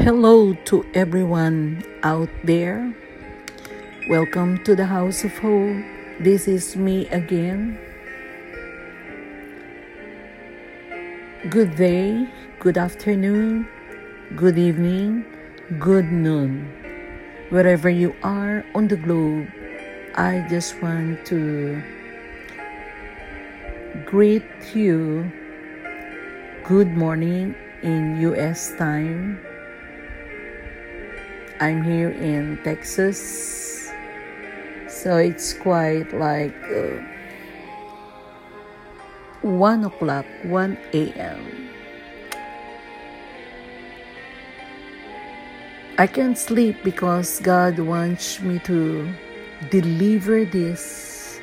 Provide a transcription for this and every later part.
Hello to everyone out there. Welcome to the House of Hope. This is me again. Good day, good afternoon, good evening, good noon. Wherever you are on the globe, I just want to greet you good morning in US time. I'm here in Texas, so it's quite like uh, 1 o'clock, 1 a.m. I can't sleep because God wants me to deliver this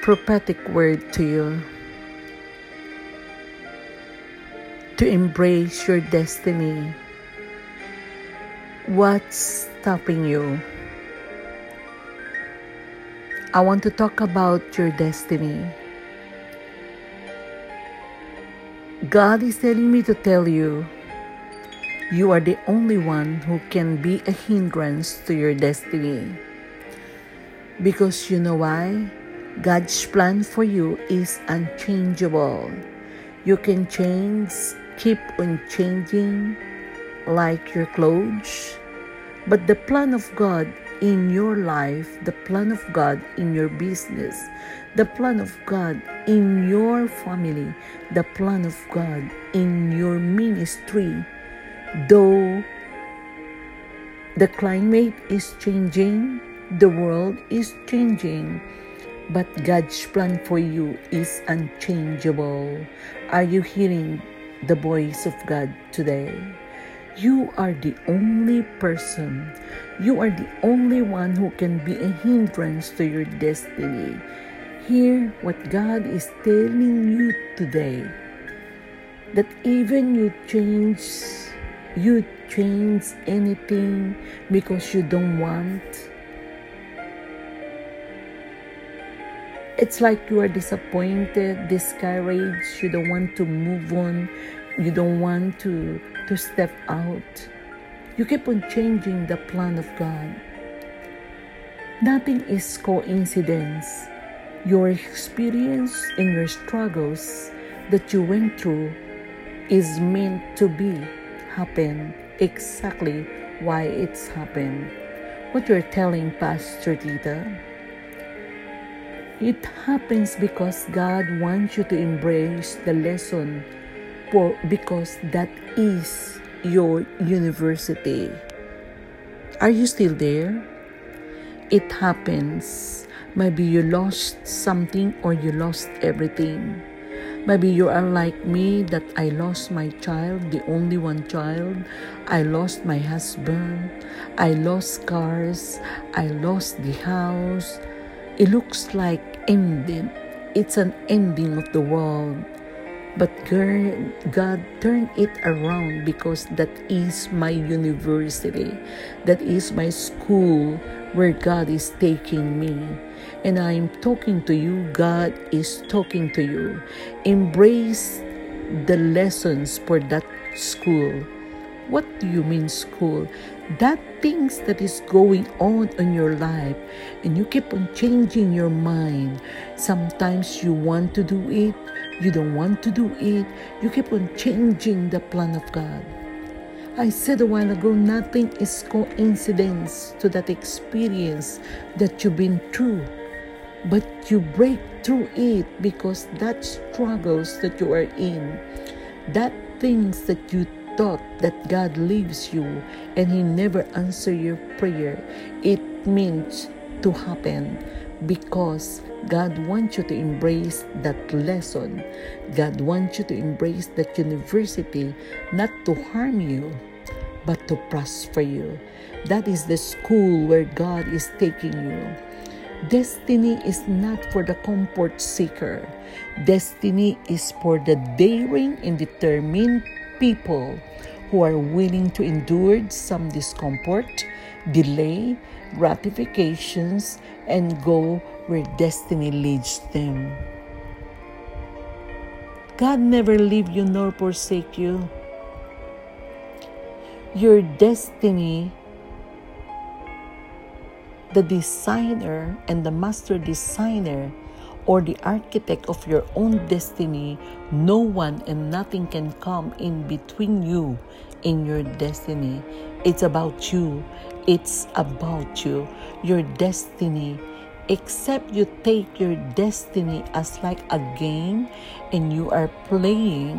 prophetic word to you. To embrace your destiny. What's stopping you? I want to talk about your destiny. God is telling me to tell you, you are the only one who can be a hindrance to your destiny. Because you know why? God's plan for you is unchangeable. You can change, keep on changing like your clothes. But the plan of God in your life, the plan of God in your business, the plan of God in your family, the plan of God in your ministry, though the climate is changing, the world is changing, but God's plan for you is unchangeable. Are you hearing the voice of God today? You are the only person, you are the only one who can be a hindrance to your destiny. Hear what God is telling you today. That even you change you change anything because you don't want. It's like you are disappointed discouraged. You don't want to move on. You don't want to to step out. You keep on changing the plan of god. Nothing is coincidence. Your experience and your struggles that you went through is meant to be happen exactly why it's happened what you're telling pastor tita it happens because God wants you to embrace the lesson for because that is your university. Are you still there? It happens. Maybe you lost something or you lost everything. Maybe you are like me that I lost my child, the only one child. I lost my husband. I lost cars. I lost the house. It looks like ending. It's an ending of the world. But God turned it around because that is my university. That is my school where God is taking me. And I'm talking to you, God is talking to you. Embrace the lessons for that school. What do you mean school? That things that is going on in your life and you keep on changing your mind. Sometimes you want to do it, you don't want to do it. You keep on changing the plan of God. I said a while ago, nothing is coincidence to that experience that you've been through. But you break through it because that struggles that you are in, that things that you thought that God leaves you and He never answer your prayer, it means to happen because God wants you to embrace that lesson. God wants you to embrace that university not to harm you, but to prosper you. That is the school where God is taking you. Destiny is not for the comfort seeker. Destiny is for the daring and determined people who are willing to endure some discomfort, delay, gratifications, and go where destiny leads them. God never leave you nor forsake you. Your destiny, the designer and the master designer or the architect of your own destiny, no one and nothing can come in between you in your destiny. It's about you. It's about you. Your destiny. Except you take your destiny as like a game and you are playing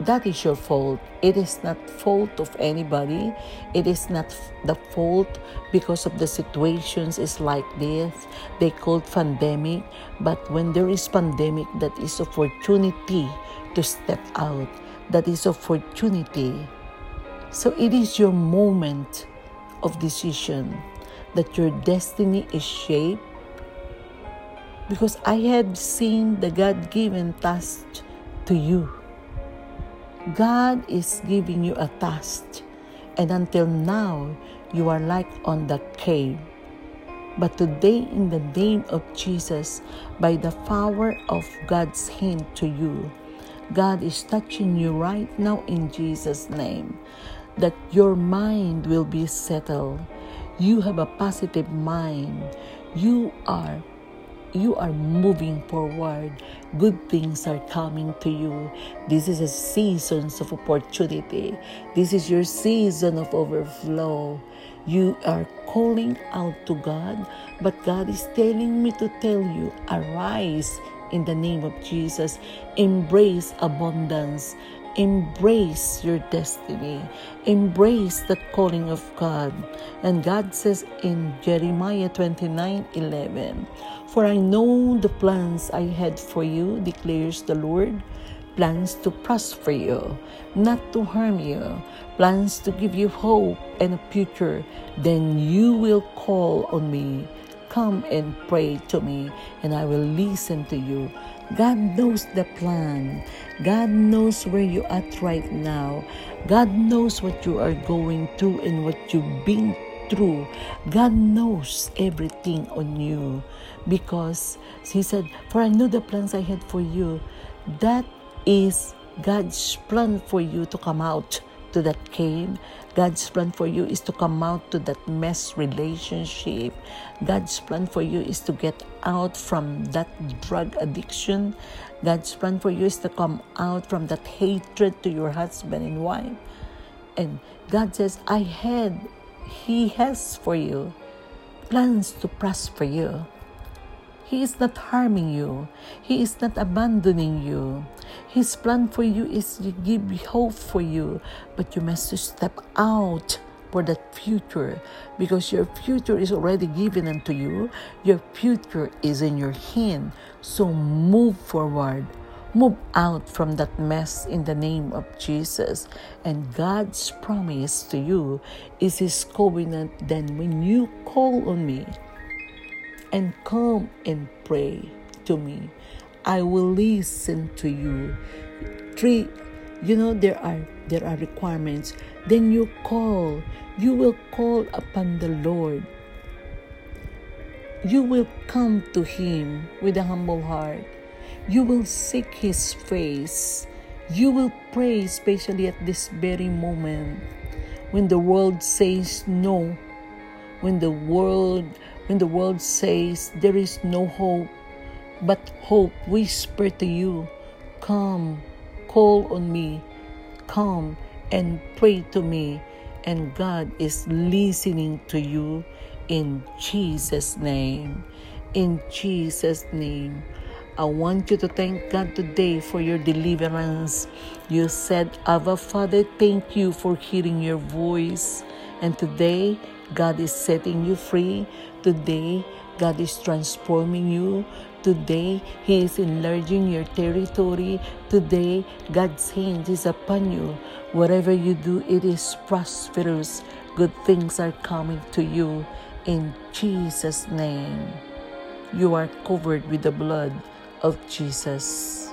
that is your fault. It is not fault of anybody. It is not the fault because of the situations is like this. They called pandemic, but when there is pandemic, that is opportunity to step out. That is opportunity. So it is your moment of decision that your destiny is shaped because I had seen the God given task to you God is giving you a task, and until now, you are like on the cave. But today, in the name of Jesus, by the power of God's hand to you, God is touching you right now in Jesus' name, that your mind will be settled. You have a positive mind. You are you are moving forward. Good things are coming to you. This is a season of opportunity. This is your season of overflow. You are calling out to God, but God is telling me to tell you, arise in the name of Jesus. Embrace abundance. Embrace your destiny. Embrace the calling of God. And God says in Jeremiah 29 11, For I know the plans I had for you, declares the Lord plans to prosper you, not to harm you, plans to give you hope and a future. Then you will call on me. Come and pray to me, and I will listen to you. God knows the plan. God knows where you are right now. God knows what you are going through and what you've been through. God knows everything on you because He said, For I know the plans I had for you. That is God's plan for you to come out to that cave. God's plan for you is to come out to that mess relationship. God's plan for you is to get out from that drug addiction. God's plan for you is to come out from that hatred to your husband and wife. And God says, I had, He has for you plans to prosper you. He is not harming you. He is not abandoning you. His plan for you is to give hope for you, but you must step out for that future because your future is already given unto you. Your future is in your hand. So move forward. Move out from that mess in the name of Jesus. And God's promise to you is His covenant. Then, when you call on me, and come and pray to me. I will listen to you. Three, you know there are there are requirements. Then you call. You will call upon the Lord. You will come to Him with a humble heart. You will seek His face. You will pray, especially at this very moment when the world says no, when the world when the world says there is no hope, but hope whisper to you, Come, call on me, come and pray to me, and God is listening to you in Jesus' name. In Jesus' name. I want you to thank God today for your deliverance. You said, Abba Father, thank you for hearing your voice. And today, God is setting you free. Today, God is transforming you. Today, He is enlarging your territory. Today, God's hand is upon you. Whatever you do, it is prosperous. Good things are coming to you in Jesus' name. You are covered with the blood of Jesus.